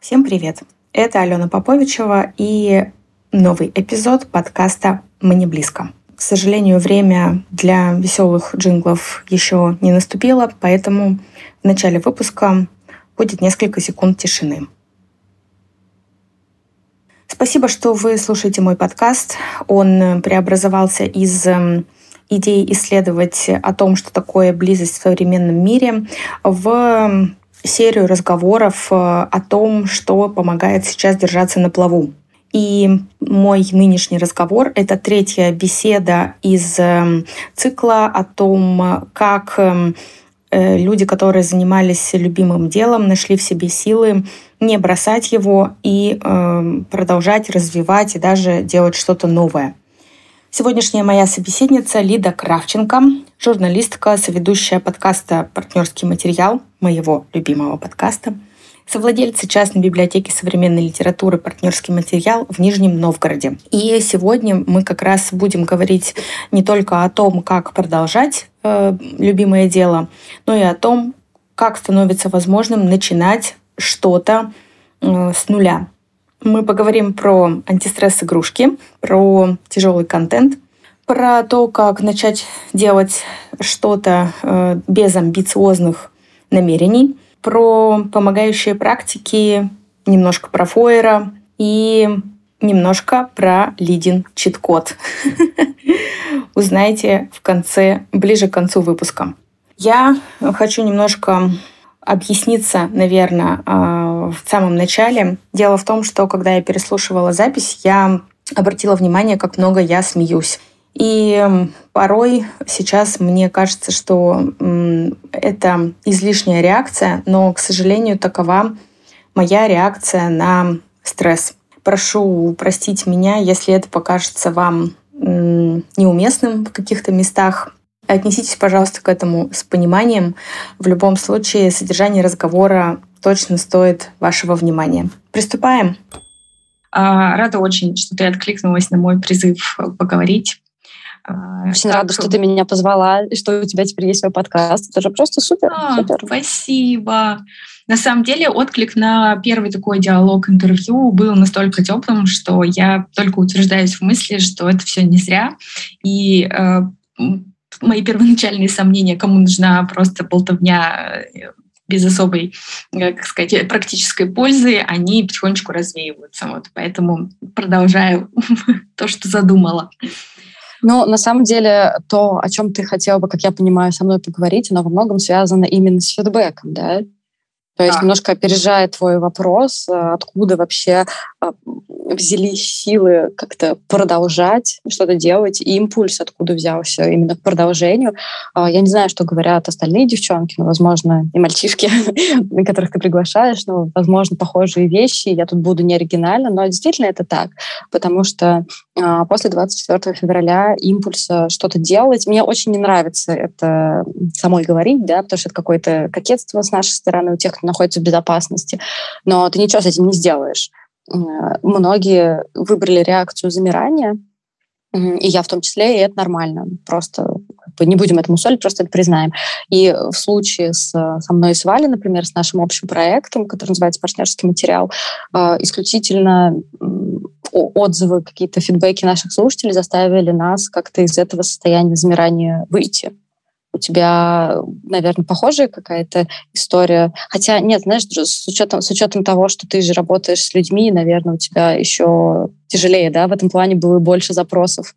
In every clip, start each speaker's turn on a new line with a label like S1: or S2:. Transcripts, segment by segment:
S1: Всем привет! Это Алена Поповичева и новый эпизод подкаста «Мне близко». К сожалению, время для веселых джинглов еще не наступило, поэтому в начале выпуска будет несколько секунд тишины. Спасибо, что вы слушаете мой подкаст. Он преобразовался из эм, идеи исследовать о том, что такое близость в современном мире, в эм, серию разговоров э, о том, что помогает сейчас держаться на плаву. И мой нынешний разговор — это третья беседа из эм, цикла о том, как э, люди, которые занимались любимым делом, нашли в себе силы не бросать его и продолжать развивать и даже делать что-то новое. Сегодняшняя моя собеседница Лида Кравченко, журналистка, соведущая подкаста «Партнерский материал», моего любимого подкаста, совладельца частной библиотеки современной литературы «Партнерский материал» в Нижнем Новгороде. И сегодня мы как раз будем говорить не только о том, как продолжать э, любимое дело, но и о том, как становится возможным начинать что-то э, с нуля. Мы поговорим про антистресс-игрушки, про тяжелый контент, про то, как начать делать что-то э, без амбициозных намерений, про помогающие практики, немножко про Фойера и немножко про Лидин чит-код. Узнаете в конце, ближе к концу выпуска. Я хочу немножко объясниться, наверное, а, в самом начале. Дело в том, что когда я переслушивала запись, я обратила внимание, как много я смеюсь. И порой сейчас мне кажется, что это излишняя реакция, но, к сожалению, такова моя реакция на стресс. Прошу простить меня, если это покажется вам неуместным в каких-то местах. Отнеситесь, пожалуйста, к этому с пониманием. В любом случае, содержание разговора точно стоит вашего внимания. Приступаем.
S2: А, рада очень, что ты откликнулась на мой призыв поговорить.
S3: А, очень так, рада, что ты меня позвала, и что у тебя теперь есть свой подкаст. Это же просто супер. А, супер.
S2: Спасибо. На самом деле отклик на первый такой диалог интервью был настолько теплым, что я только утверждаюсь в мысли, что это все не зря. И э, мои первоначальные сомнения, кому нужна просто болтовня э, без особой, э, как сказать, практической пользы, они потихонечку развеиваются. Вот, поэтому продолжаю то, что задумала.
S3: Ну, на самом деле, то, о чем ты хотела бы, как я понимаю, со мной поговорить, оно во многом связано именно с фидбэком, да? То есть немножко опережая твой вопрос, э, откуда вообще а, взялись силы как-то продолжать что-то делать, и импульс откуда взялся именно к продолжению. А, я не знаю, что говорят остальные девчонки, но, возможно, и мальчишки, на которых ты приглашаешь, но, возможно, похожие вещи. Я тут буду не оригинально, но действительно это так, потому что а, после 24 февраля импульса что-то делать, мне очень не нравится это самой говорить, да, потому что это какое-то кокетство с нашей стороны у тех, кто находится в безопасности, но ты ничего с этим не сделаешь. Многие выбрали реакцию замирания, и я в том числе, и это нормально. Просто не будем этому солить, просто это признаем. И в случае с, со мной и с Валей, например, с нашим общим проектом, который называется «Партнерский материал», а, исключительно отзывы, какие-то фидбэки наших слушателей заставили нас как-то из этого состояния замирания выйти. У тебя, наверное, похожая какая-то история. Хотя, нет, знаешь, с учетом, с учетом того, что ты же работаешь с людьми, наверное, у тебя еще тяжелее, да, в этом плане было больше запросов.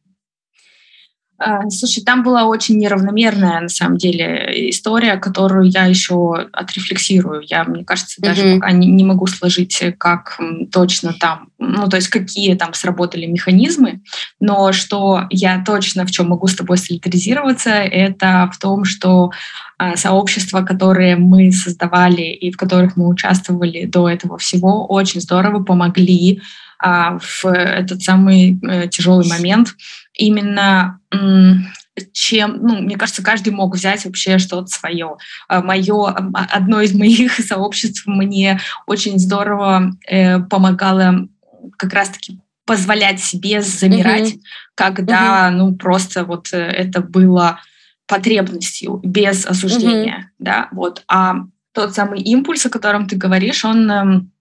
S2: А, слушай, там была очень неравномерная, на самом деле, история, которую я еще отрефлексирую. Я, мне кажется, даже mm-hmm. пока не, не могу сложить, как точно там, ну, то есть какие там сработали механизмы, но что я точно в чем могу с тобой солидаризироваться, это в том, что а, сообщества, которые мы создавали и в которых мы участвовали до этого всего, очень здорово помогли а, в этот самый э, тяжелый момент именно чем, ну, мне кажется, каждый мог взять вообще что-то свое. А, Мое, одно из моих сообществ мне очень здорово э, помогало как раз-таки позволять себе замирать, mm-hmm. когда, mm-hmm. ну, просто вот э, это было потребностью, без осуждения, mm-hmm. да, вот. А тот самый импульс, о котором ты говоришь, он эм,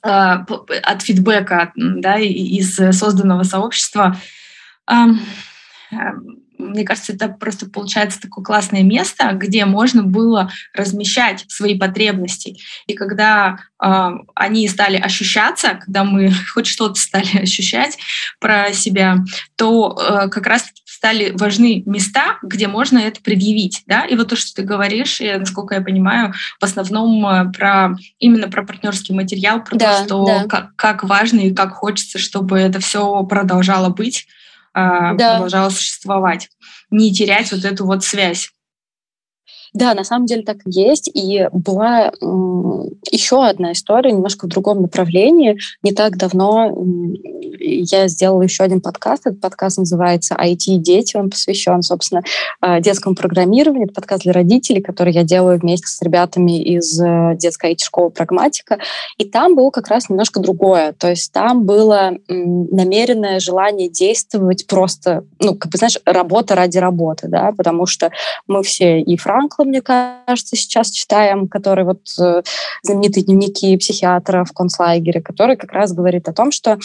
S2: от фидбэка да, из созданного сообщества. Мне кажется, это просто получается такое классное место, где можно было размещать свои потребности. И когда э, они стали ощущаться, когда мы хоть что-то стали ощущать про себя, то э, как раз стали важны места, где можно это предъявить. Да? И вот то, что ты говоришь, и, насколько я понимаю, в основном э, про именно про партнерский материал, про да, то, что да. как, как важно и как хочется, чтобы это все продолжало быть да. продолжала существовать. Не терять вот эту вот связь.
S3: Да, на самом деле так и есть. И была еще одна история, немножко в другом направлении. Не так давно я сделала еще один подкаст. Этот подкаст называется «IT и дети». Он посвящен, собственно, а, детскому программированию. Это подкаст для родителей, который я делаю вместе с ребятами из э, детской IT-школы «Прагматика». И там было как раз немножко другое. То есть там было намеренное желание действовать просто, ну, как бы, знаешь, работа ради работы, да, потому что мы все и Франкла, мне кажется, сейчас читаем, который вот э, знаменитые дневники психиатра в концлагере, который как раз говорит о том, что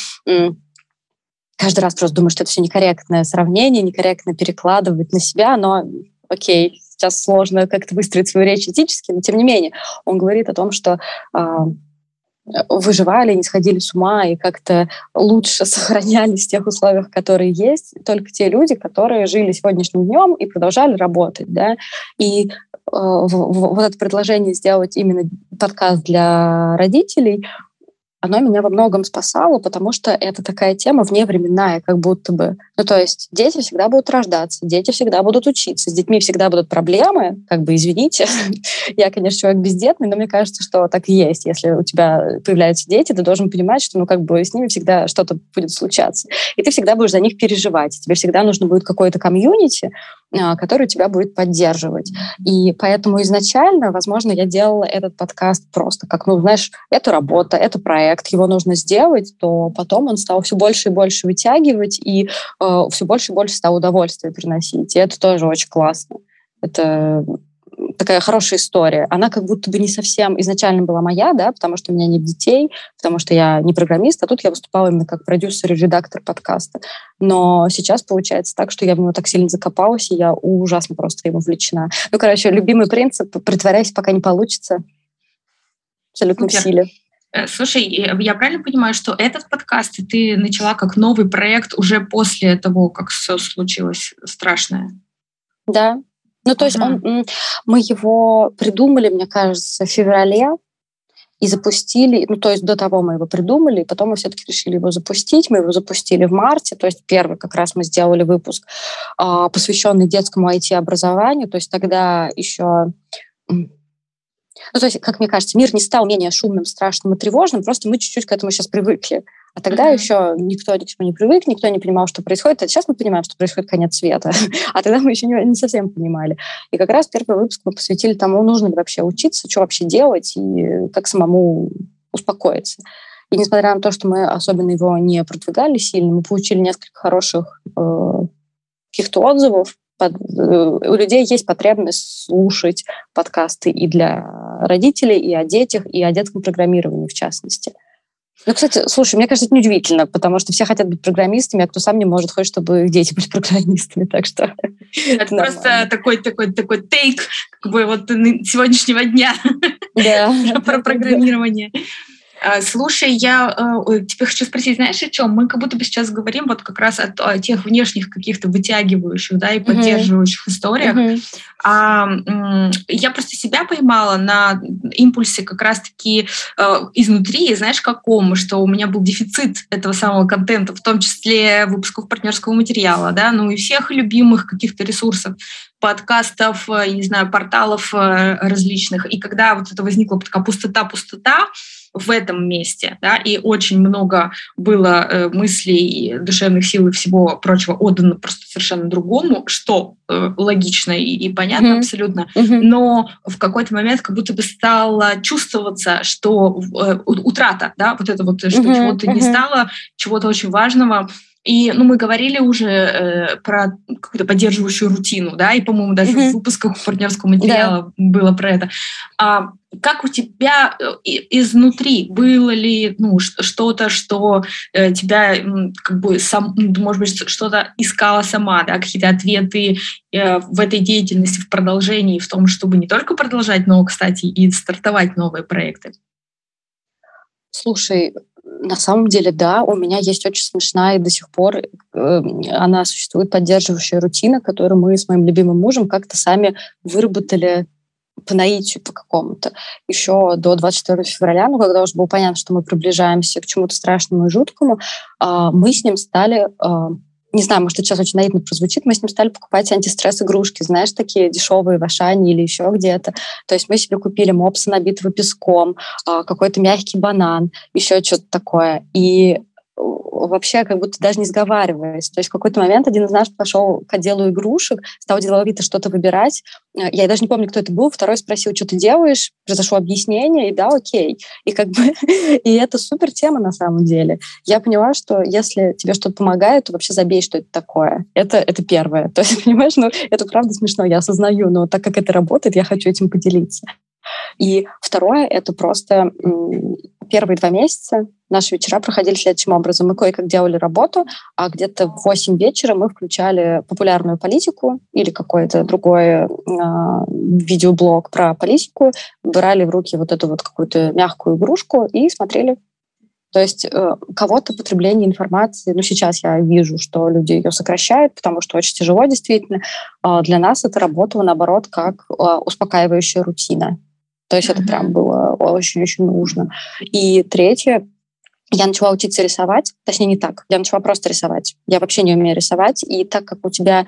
S3: каждый раз просто думаю, что это все некорректное сравнение, некорректно перекладывать на себя, но окей, сейчас сложно как-то выстроить свою речь этически, но тем не менее он говорит о том, что э, выживали, не сходили с ума и как-то лучше сохранялись в тех условиях, которые есть, только те люди, которые жили сегодняшним днем и продолжали работать, да, и э, вот это предложение сделать именно подкаст для родителей, оно меня во многом спасало, потому что это такая тема вневременная, как будто бы. Ну, то есть дети всегда будут рождаться, дети всегда будут учиться, с детьми всегда будут проблемы, как бы, извините, я, конечно, человек бездетный, но мне кажется, что так и есть. Если у тебя появляются дети, ты должен понимать, что, ну, как бы, с ними всегда что-то будет случаться. И ты всегда будешь за них переживать. Тебе всегда нужно будет какое-то комьюнити, который тебя будет поддерживать. И поэтому изначально, возможно, я делала этот подкаст просто как, ну, знаешь, это работа, это проект, его нужно сделать, то потом он стал все больше и больше вытягивать и э, все больше и больше стал удовольствие приносить. И это тоже очень классно. Это такая хорошая история. Она как будто бы не совсем изначально была моя, да, потому что у меня нет детей, потому что я не программист, а тут я выступала именно как продюсер и редактор подкаста. Но сейчас получается так, что я в него так сильно закопалась, и я ужасно просто ему увлечена. Ну, короче, любимый принцип — притворяйся, пока не получится. Абсолютно Супер. в силе.
S2: Э, слушай, я правильно понимаю, что этот подкаст ты начала как новый проект уже после того, как все случилось страшное?
S3: Да, ну, то есть он, мы его придумали, мне кажется, в феврале и запустили, ну, то есть до того мы его придумали, и потом мы все-таки решили его запустить. Мы его запустили в марте, то есть первый как раз мы сделали выпуск, а, посвященный детскому IT-образованию, то есть тогда еще ну, то есть, как мне кажется, мир не стал менее шумным, страшным и тревожным, просто мы чуть-чуть к этому сейчас привыкли. А тогда mm-hmm. еще никто ни к чему не привык, никто не понимал, что происходит. А сейчас мы понимаем, что происходит конец света. а тогда мы еще не, не совсем понимали. И как раз первый выпуск мы посвятили тому, нужно ли вообще учиться, что вообще делать и как самому успокоиться. И несмотря на то, что мы особенно его не продвигали сильно, мы получили несколько хороших э, каких-то отзывов. Под, э, у людей есть потребность слушать подкасты и для родителей, и о детях, и о детском программировании в частности. Ну, кстати, слушай, мне кажется, это неудивительно, потому что все хотят быть программистами, а кто сам не может, хочет, чтобы их дети были программистами, так что...
S2: Это просто такой, такой, такой тейк как бы вот сегодняшнего дня. Про программирование. Слушай, я э, тебе хочу спросить, знаешь, о чем? Мы как будто бы сейчас говорим вот как раз о, о тех внешних каких-то вытягивающих, да, и поддерживающих mm-hmm. историях. Mm-hmm. А, я просто себя поймала на импульсе как раз-таки э, изнутри, знаешь, какому, что у меня был дефицит этого самого контента, в том числе выпусков партнерского материала, да, ну и всех любимых каких-то ресурсов подкастов, э, не знаю, порталов э, различных. И когда вот это возникла такая пустота-пустота, в этом месте, да, и очень много было э, мыслей, душевных сил и всего прочего отдано просто совершенно другому, что э, логично и, и понятно mm-hmm. абсолютно, mm-hmm. но в какой-то момент как будто бы стало чувствоваться, что э, утрата, да, вот это вот, что mm-hmm. чего-то mm-hmm. не стало, чего-то очень важного, и ну, мы говорили уже э, про какую-то поддерживающую рутину, да, и, по-моему, даже mm-hmm. в выпусках партнерского материала да. было про это. А как у тебя э, изнутри было ли ну, что-то, что э, тебя как бы сам, может быть, что-то искала сама, да, какие-то ответы э, в этой деятельности, в продолжении, в том, чтобы не только продолжать, но, кстати, и стартовать новые проекты?
S3: Слушай, на самом деле, да, у меня есть очень смешная и до сих пор э, она существует поддерживающая рутина, которую мы с моим любимым мужем как-то сами выработали по наитию по какому-то. Еще до 24 февраля, ну, когда уже было понятно, что мы приближаемся к чему-то страшному и жуткому, э, мы с ним стали э, не знаю, может, это сейчас очень наивно прозвучит, мы с ним стали покупать антистресс-игрушки, знаешь, такие дешевые в Ашане или еще где-то. То есть мы себе купили мопса, набитого песком, а, какой-то мягкий банан, еще что-то такое. И вообще как будто даже не сговариваясь. То есть в какой-то момент один из нас пошел к отделу игрушек, стал деловито что-то выбирать. Э, я даже не помню, кто это был. Второй спросил, что ты делаешь? Произошло объяснение, и да, окей. И как бы и это супер тема на самом деле. Я поняла, что если тебе что-то помогает, то вообще забей, что это такое. Это, это первое. То есть, понимаешь, ну, это правда смешно, я осознаю, но так как это работает, я хочу этим поделиться. И второе — это просто первые два месяца наши вечера проходили следующим образом. Мы кое-как делали работу, а где-то в 8 вечера мы включали популярную политику или какой-то другой э, видеоблог про политику, брали в руки вот эту вот какую-то мягкую игрушку и смотрели. То есть э, кого-то потребление информации, ну сейчас я вижу, что люди ее сокращают, потому что очень тяжело действительно. Э, для нас это работало, наоборот, как э, успокаивающая рутина. То есть mm-hmm. это прям было очень-очень нужно. И третье, я начала учиться рисовать, точнее не так, я начала просто рисовать. Я вообще не умею рисовать, и так как у тебя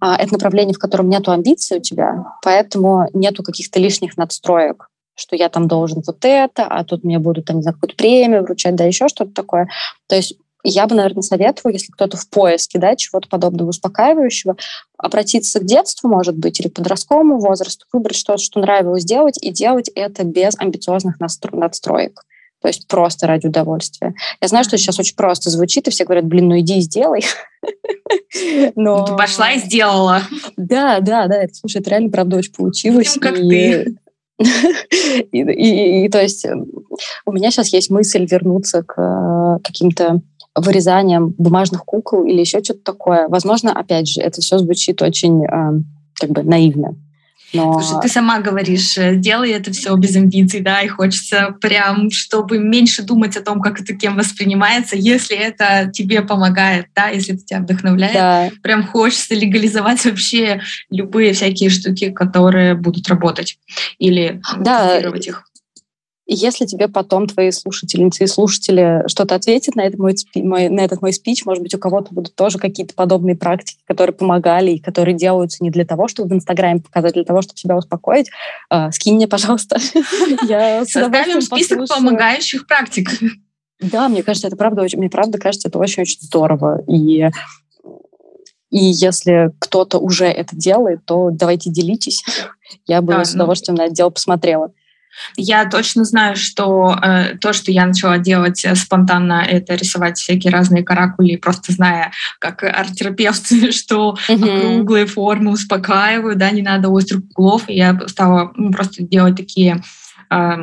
S3: а, это направление, в котором нету амбиций у тебя, поэтому нету каких-то лишних надстроек, что я там должен вот это, а тут мне будут там, не знаю, какую-то премию вручать, да, еще что-то такое. То есть я бы, наверное, советовала, если кто-то в поиске да, чего-то подобного успокаивающего, обратиться к детству, может быть, или к подростковому возрасту, выбрать что-то, что нравилось делать, и делать это без амбициозных надстроек. То есть просто ради удовольствия. Я знаю, что сейчас очень просто звучит, и все говорят, блин, ну иди и сделай.
S2: Но... Ну, ты пошла и сделала.
S3: Да, да, да. Это, слушай, это реально, правда, очень получилось.
S2: Как и... ты.
S3: и, и, и, то есть у меня сейчас есть мысль вернуться к э, каким-то вырезанием бумажных кукол или еще что-то такое. Возможно, опять же, это все звучит очень э, как бы наивно.
S2: Но... Слушай, ты сама говоришь, э, делай это все без амбиций, да, и хочется прям, чтобы меньше думать о том, как это кем воспринимается, если это тебе помогает, да, если это тебя вдохновляет. Да. Прям хочется легализовать вообще любые всякие штуки, которые будут работать или да. их.
S3: И если тебе потом твои слушательницы и слушатели что-то ответят на этот мой, мой, на этот мой спич, может быть, у кого-то будут тоже какие-то подобные практики, которые помогали и которые делаются не для того, чтобы в Инстаграме показать, а для того, чтобы себя успокоить, э, скинь мне, пожалуйста.
S2: Составим список помогающих практик.
S3: Да, мне кажется, это правда очень, мне правда кажется, это очень-очень здорово. И и если кто-то уже это делает, то давайте делитесь. Я бы да, с ну удовольствием ну, на это дело посмотрела.
S2: Я точно знаю, что э, то, что я начала делать спонтанно, это рисовать всякие разные каракули, просто зная, как арт-терапевт, что mm-hmm. круглые формы успокаивают, да, не надо острых углов. И я стала ну, просто делать такие э,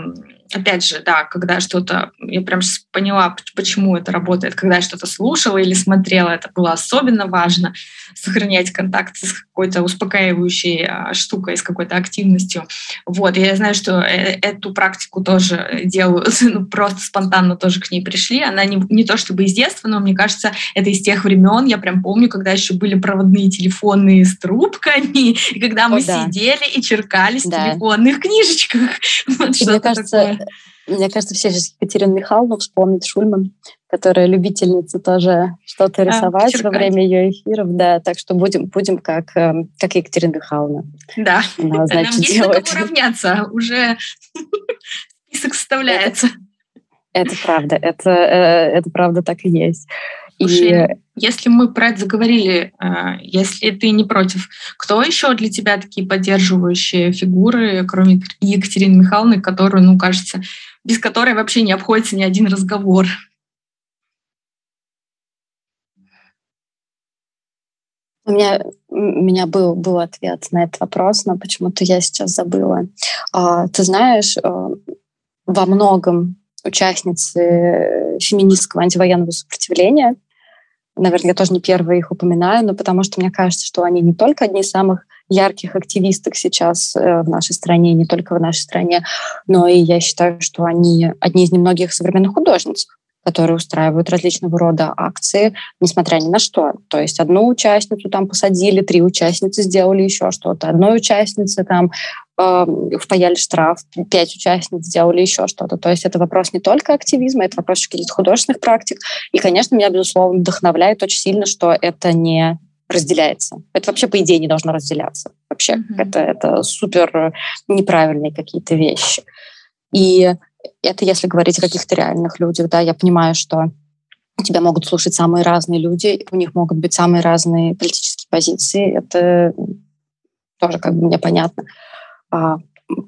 S2: опять же, да, когда что-то, я прям поняла, почему это работает, когда я что-то слушала или смотрела, это было особенно важно, сохранять контакт с какой-то успокаивающей а, штукой, с какой-то активностью. Вот, я знаю, что э, эту практику тоже делаю, ну, просто спонтанно тоже к ней пришли. Она не, не то чтобы из детства, но мне кажется, это из тех времен, я прям помню, когда еще были проводные телефонные с трубками, и когда мы О, да. сидели и черкались да. в телефонных книжечках.
S3: Вот мне кажется, такое. Мне кажется, все сейчас Екатерину Михайловну вспомнят, Шульман, которая любительница тоже что-то а, рисовать а, во время ее эфиров. Да, так что будем, будем как, эм, как Екатерина Михайловна.
S2: Да, Она, значит, нам есть делает. на кого равняться. Уже список составляется.
S3: Это, это правда, это, э, это правда так и есть.
S2: Слушай, и... если мы про это заговорили, э, если ты не против, кто еще для тебя такие поддерживающие фигуры, кроме Екатерины Михайловны, которую, ну, кажется, без которой вообще не обходится ни один разговор?
S3: У меня, у меня был, был ответ на этот вопрос, но почему-то я сейчас забыла. А, ты знаешь, э, во многом участницы феминистского антивоенного сопротивления, наверное, я тоже не первая их упоминаю, но потому что мне кажется, что они не только одни из самых ярких активисток сейчас э, в нашей стране, не только в нашей стране, но и я считаю, что они одни из немногих современных художниц, которые устраивают различного рода акции, несмотря ни на что. То есть одну участницу там посадили, три участницы сделали еще что-то, одной участнице там э, впаяли штраф, пять участниц сделали еще что-то. То есть это вопрос не только активизма, это вопрос каких-то художественных практик. И, конечно, меня, безусловно, вдохновляет очень сильно, что это не разделяется. Это вообще, по идее, не должно разделяться. Вообще, mm-hmm. это, это супер неправильные какие-то вещи. И это если говорить о каких-то реальных людях, да, я понимаю, что тебя могут слушать самые разные люди, у них могут быть самые разные политические позиции, это тоже как бы мне понятно. А,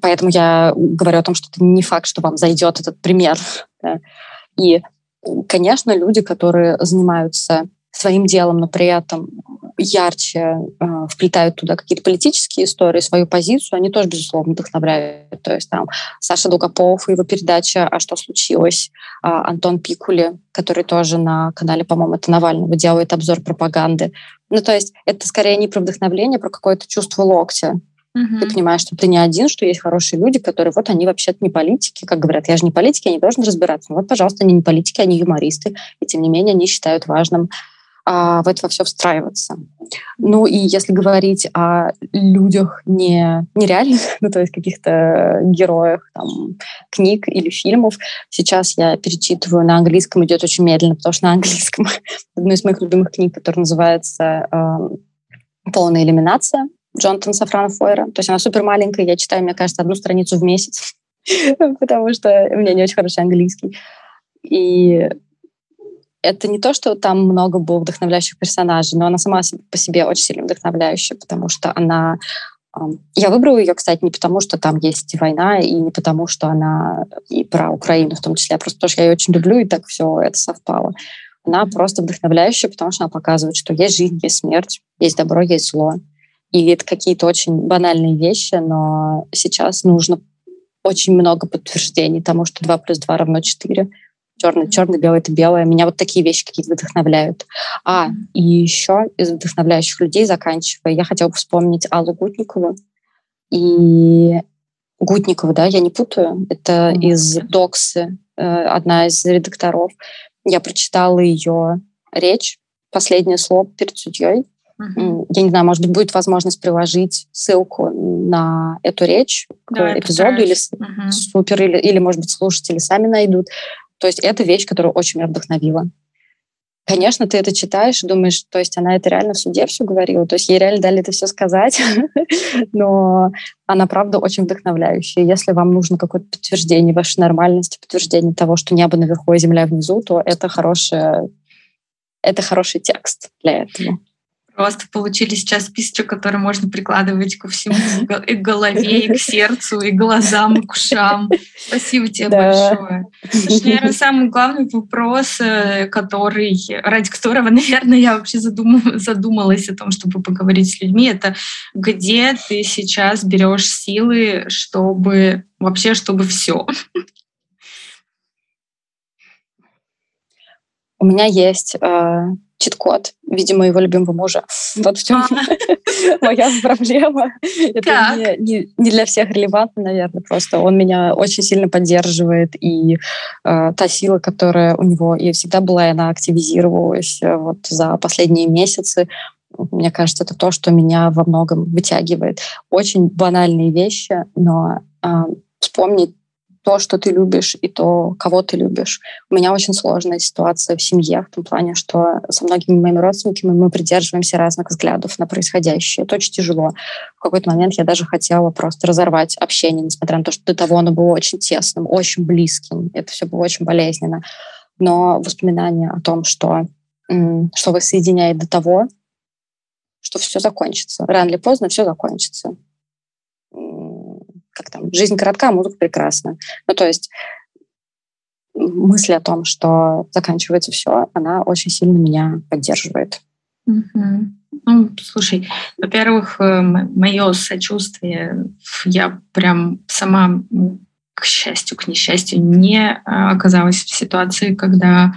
S3: поэтому я говорю о том, что это не факт, что вам зайдет этот пример. Да. И, конечно, люди, которые занимаются своим делом, но при этом ярче э, вплетают туда какие-то политические истории, свою позицию, они тоже, безусловно, вдохновляют. То есть там Саша Долгопов и его передача «А что случилось?», э, Антон Пикули, который тоже на канале, по-моему, это Навального, делает обзор пропаганды. Ну, то есть это скорее не про вдохновление, а про какое-то чувство локтя. Угу. Ты понимаешь, что ты не один, что есть хорошие люди, которые вот они вообще-то не политики, как говорят, я же не политики, я не должен разбираться. Ну вот, пожалуйста, они не политики, они юмористы, и тем не менее они считают важным в это все встраиваться. Ну и если говорить о людях не, нереальных, ну то есть каких-то героях там, книг или фильмов, сейчас я перечитываю на английском, идет очень медленно, потому что на английском одну из моих любимых книг, которая называется э, «Полная элиминация» Джонатана Сафрана Фойера. То есть она супер маленькая, я читаю, мне кажется, одну страницу в месяц, потому что у меня не очень хороший английский. И это не то, что там много было вдохновляющих персонажей, но она сама по себе очень сильно вдохновляющая, потому что она... Я выбрала ее, кстати, не потому, что там есть война, и не потому, что она и про Украину в том числе, а просто потому, что я ее очень люблю, и так все это совпало. Она просто вдохновляющая, потому что она показывает, что есть жизнь, есть смерть, есть добро, есть зло. И это какие-то очень банальные вещи, но сейчас нужно очень много подтверждений тому, что 2 плюс 2 равно 4 черный, черный, белый это белое. Меня вот такие вещи какие-то вдохновляют. А, и еще из вдохновляющих людей, заканчивая, я хотела бы вспомнить Аллу Гутникову. И Гутникова, да, я не путаю, это из Доксы, э, одна из редакторов. Я прочитала ее речь, последнее слово перед судьей. Mm-hmm. Я не знаю, может быть, будет возможность приложить ссылку на эту речь к да, эпизоду или mm-hmm. супер, или, или, может быть, слушатели сами найдут. То есть это вещь, которая очень меня вдохновила. Конечно, ты это читаешь и думаешь, то есть она это реально в суде все говорила, то есть ей реально дали это все сказать, но она, правда, очень вдохновляющая. Если вам нужно какое-то подтверждение вашей нормальности, подтверждение того, что небо наверху, а земля внизу, то это хорошее, это хороший текст для этого.
S2: Просто получили сейчас списочек, который можно прикладывать ко всему, и к голове, и к сердцу, и глазам, и к ушам. Спасибо тебе да. большое. Слушай, наверное, самый главный вопрос, э, который, ради которого, наверное, я вообще задум, задумалась о том, чтобы поговорить с людьми, это где ты сейчас берешь силы, чтобы вообще, чтобы все?
S3: У меня есть э, чит-код в виде моего любимого мужа. Вот в чем а. моя проблема. Это не, для всех релевантно, наверное, просто он меня очень сильно поддерживает, и э, та сила, которая у него и всегда была, она активизировалась э, вот за последние месяцы, мне кажется, это то, что меня во многом вытягивает. Очень банальные вещи, но э, вспомнить то, что ты любишь, и то, кого ты любишь. У меня очень сложная ситуация в семье, в том плане, что со многими моими родственниками мы придерживаемся разных взглядов на происходящее. Это очень тяжело. В какой-то момент я даже хотела просто разорвать общение, несмотря на то, что до того оно было очень тесным, очень близким. Это все было очень болезненно. Но воспоминания о том, что, что вас соединяет до того, что все закончится. Рано или поздно все закончится как там, жизнь коротка, а музыка прекрасна. Ну, то есть мысль о том, что заканчивается все, она очень сильно меня поддерживает.
S2: Ну, слушай, во-первых, э, мое сочувствие, я прям сама, к счастью, к несчастью, не э, оказалась в ситуации, когда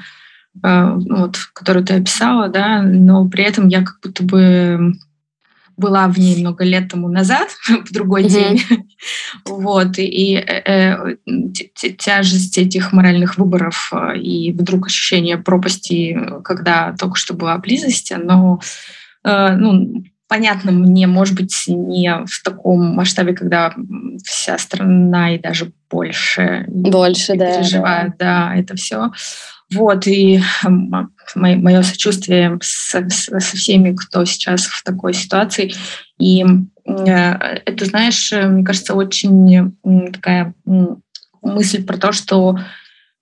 S2: э, ну, вот, которую ты описала, да, но при этом я как будто бы была в ней много лет тому назад в другой mm-hmm. теме. вот, и э, тяжесть этих моральных выборов и вдруг ощущение пропасти, когда только что была близость, но Э, ну, понятно мне, может быть, не в таком масштабе, когда вся страна и даже больше,
S3: больше
S2: переживают, да. да, это все. Вот, и мое сочувствие со, со всеми, кто сейчас в такой ситуации. И э, это, знаешь, мне кажется, очень такая мысль про то, что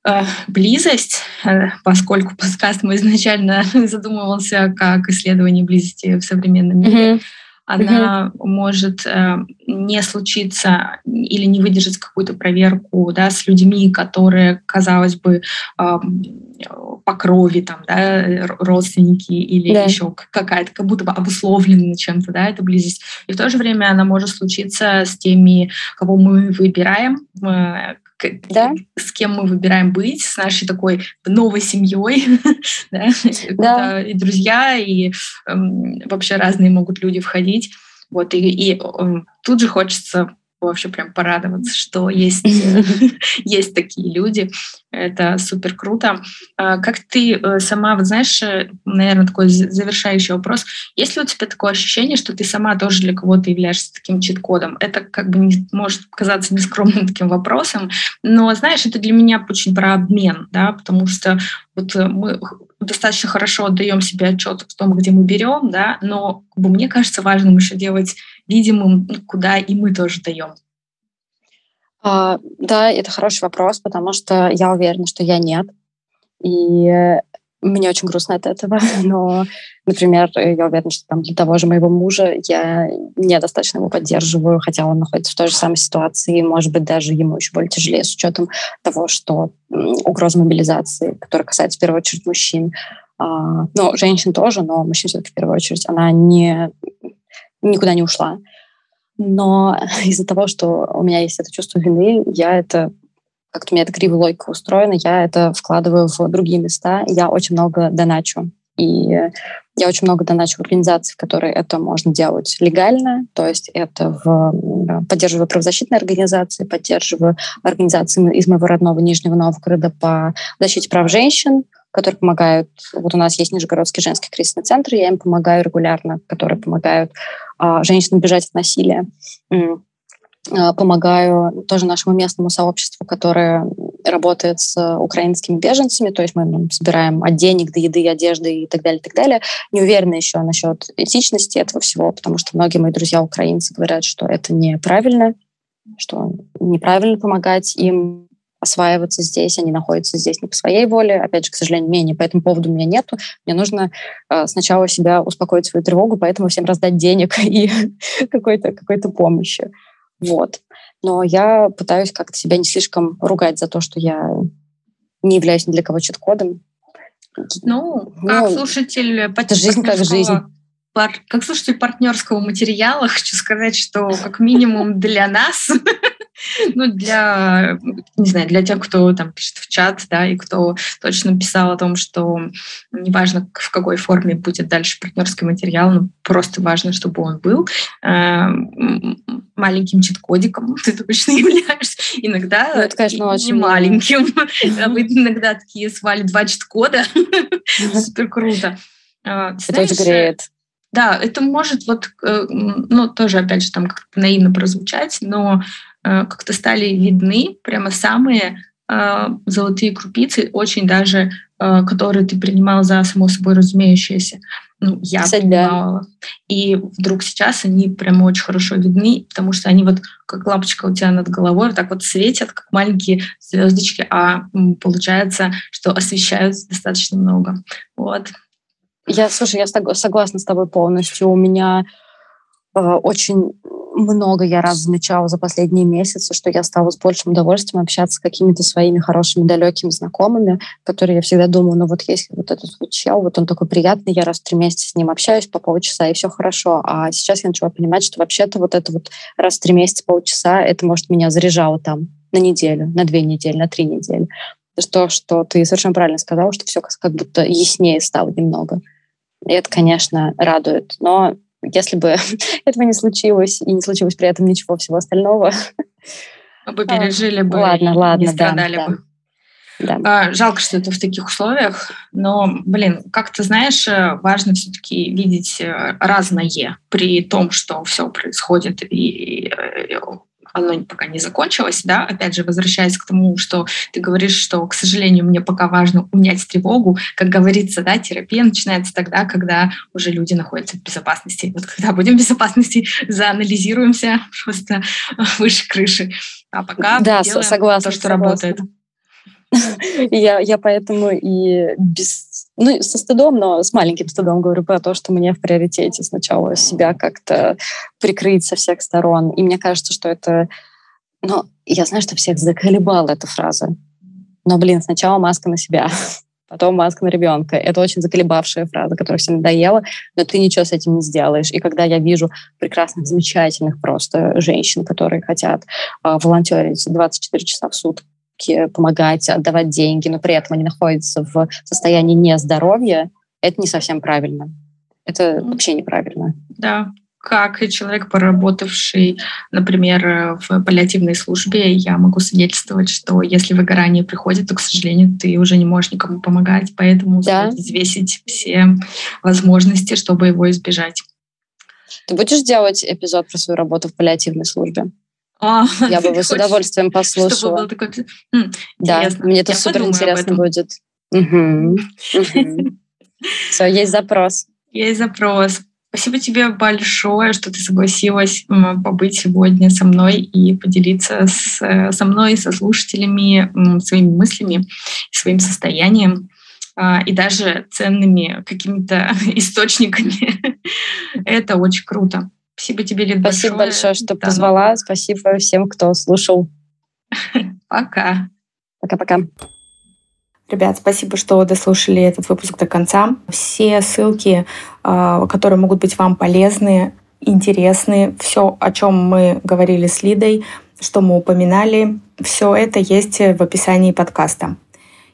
S2: Э, близость, э, поскольку подкаст мой изначально задумывался как исследование близости в современном мире, mm-hmm. Она mm-hmm. может э, не случиться или не выдержать какую-то проверку да, с людьми, которые, казалось бы, по крови, там, да, родственники или да. еще какая-то, как будто бы обусловлена чем-то, да, эта близость. И в то же время она может случиться с теми, кого мы выбираем, да? с кем мы выбираем быть, с нашей такой новой семьей, да? Да. и друзья, и эм, вообще разные могут люди входить. Вот, и, и эм, тут же хочется вообще прям порадоваться, что есть, есть такие люди. Это супер круто. А как ты э, сама, вот знаешь, э, наверное, такой завершающий вопрос. Есть ли у тебя такое ощущение, что ты сама тоже для кого-то являешься таким чит-кодом? Это как бы не, может казаться нескромным таким вопросом, но, знаешь, это для меня очень про обмен, да, потому что вот э, мы достаточно хорошо отдаем себе отчет в том, где мы берем, да, но как бы, мне кажется важным еще делать видимым, куда и мы тоже даем.
S3: А, да, это хороший вопрос, потому что я уверена, что я нет. И мне очень грустно от этого, но, например, я уверена, что там для того же моего мужа я недостаточно его поддерживаю, хотя он находится в той же самой ситуации, может быть, даже ему еще более тяжелее с учетом того, что угроза мобилизации, которая касается в первую очередь мужчин, а, ну, женщин тоже, но мужчин все-таки в первую очередь, она не, никуда не ушла. Но из-за того, что у меня есть это чувство вины, я это как-то у меня эта кривая логика устроена, я это вкладываю в другие места, я очень много доначу. И я очень много доначу в организации, в которые это можно делать легально, то есть это в, поддерживаю правозащитные организации, поддерживаю организации из моего родного Нижнего Новгорода по защите прав женщин, которые помогают. Вот у нас есть Нижегородский женский кризисный центр, я им помогаю регулярно, которые помогают а, женщинам бежать от насилия. А, помогаю тоже нашему местному сообществу, которое работает с украинскими беженцами, то есть мы ну, собираем от денег до еды, одежды и так далее, и так далее. Не уверена еще насчет этичности этого всего, потому что многие мои друзья украинцы говорят, что это неправильно, что неправильно помогать им осваиваться здесь, они находятся здесь не по своей воле. Опять же, к сожалению, мнения по этому поводу у меня нету. Мне нужно э, сначала себя успокоить свою тревогу, поэтому всем раздать денег и какой-то какой помощи. Вот. Но я пытаюсь как-то себя не слишком ругать за то, что я не являюсь ни для кого чит-кодом.
S2: Ну, ну, как слушатель...
S3: Это жизнь как жизнь.
S2: Пар, как слушатель партнерского материала хочу сказать, что как минимум для нас ну, для, не знаю, для тех, кто там пишет в чат, да, и кто точно писал о том, что неважно, в какой форме будет дальше партнерский материал, но просто важно, чтобы он был э, маленьким чит-кодиком, ты точно являешься. Иногда ну, это, конечно, не очень маленьким, а вы иногда такие свали два чит-кода. Супер круто.
S3: А, это греет.
S2: Да, это может вот, э, ну, тоже, опять же, там как-то наивно прозвучать, но Э, как-то стали видны прямо самые э, золотые крупицы, очень даже, э, которые ты принимал за само собой разумеющееся. Ну, я Кстати, принимала. Да. И вдруг сейчас они прямо очень хорошо видны, потому что они вот как лампочка у тебя над головой вот так вот светят, как маленькие звездочки, а получается, что освещают достаточно много. Вот.
S3: Я, слушай, я согласна с тобой полностью. У меня э, очень много я раз замечала за последние месяцы, что я стала с большим удовольствием общаться с какими-то своими хорошими далекими знакомыми, которые я всегда думаю, ну вот если вот этот вот чел, вот он такой приятный, я раз в три месяца с ним общаюсь по полчаса, и все хорошо. А сейчас я начала понимать, что вообще-то вот это вот раз в три месяца полчаса, это может меня заряжало там на неделю, на две недели, на три недели. То, что ты совершенно правильно сказала, что все как будто яснее стало немного. И это, конечно, радует. Но если бы этого не случилось, и не случилось при этом ничего всего остального...
S2: Мы бы пережили бы
S3: ладно,
S2: и
S3: ладно,
S2: не страдали
S3: да,
S2: бы.
S3: Да.
S2: А, жалко, что это в таких условиях, но, блин, как ты знаешь, э, важно все-таки видеть э, разное при том, что все происходит и э, оно пока не закончилось, да, опять же, возвращаясь к тому, что ты говоришь, что, к сожалению, мне пока важно унять тревогу, как говорится, да, терапия начинается тогда, когда уже люди находятся в безопасности. Вот когда будем в безопасности, заанализируемся просто выше крыши. А пока
S3: да, согласна,
S2: то, что
S3: согласна.
S2: работает.
S3: Я, я поэтому и без, ну, со стыдом, но с маленьким стыдом говорю про то, что мне в приоритете сначала себя как-то прикрыть со всех сторон. И мне кажется, что это... Ну, я знаю, что всех заколебала эта фраза. Но, блин, сначала маска на себя, потом маска на ребенка. Это очень заколебавшая фраза, которая всем надоела, но ты ничего с этим не сделаешь. И когда я вижу прекрасных, замечательных просто женщин, которые хотят э, волонтерить 24 часа в сутки, помогать, отдавать деньги, но при этом они находятся в состоянии нездоровья, это не совсем правильно. Это вообще неправильно.
S2: Да, как человек, поработавший, например, в паллиативной службе, я могу свидетельствовать, что если выгорание приходит, то, к сожалению, ты уже не можешь никому помогать, поэтому да. взвесить все возможности, чтобы его избежать.
S3: Ты будешь делать эпизод про свою работу в паллиативной службе?
S2: А,
S3: я бы с удовольствием послушала.
S2: Такой...
S3: Да, мне это супер интересно будет. Угу. Все, есть запрос.
S2: Есть запрос. Спасибо тебе большое, что ты согласилась побыть сегодня со мной и поделиться с, со мной, со слушателями своими мыслями, своим состоянием а, и даже ценными какими-то источниками. Это очень круто. Спасибо тебе, Лид,
S3: Спасибо
S2: большое.
S3: большое, что да, позвала. Спасибо всем, кто слушал.
S2: Пока.
S3: Пока-пока.
S1: Ребят, спасибо, что дослушали этот выпуск до конца. Все ссылки, а, которые могут быть вам полезны, интересны, все, о чем мы говорили с Лидой, что мы упоминали, все это есть в описании подкаста.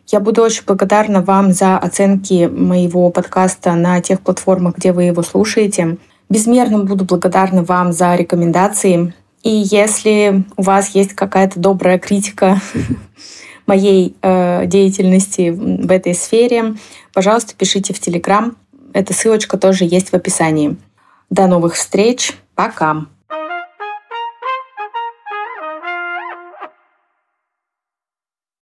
S1: Я буду очень благодарна вам за оценки моего подкаста на тех платформах, где вы его слушаете. Безмерно буду благодарна вам за рекомендации. И если у вас есть какая-то добрая критика моей э, деятельности в этой сфере, пожалуйста, пишите в Телеграм. Эта ссылочка тоже есть в описании. До новых встреч. Пока.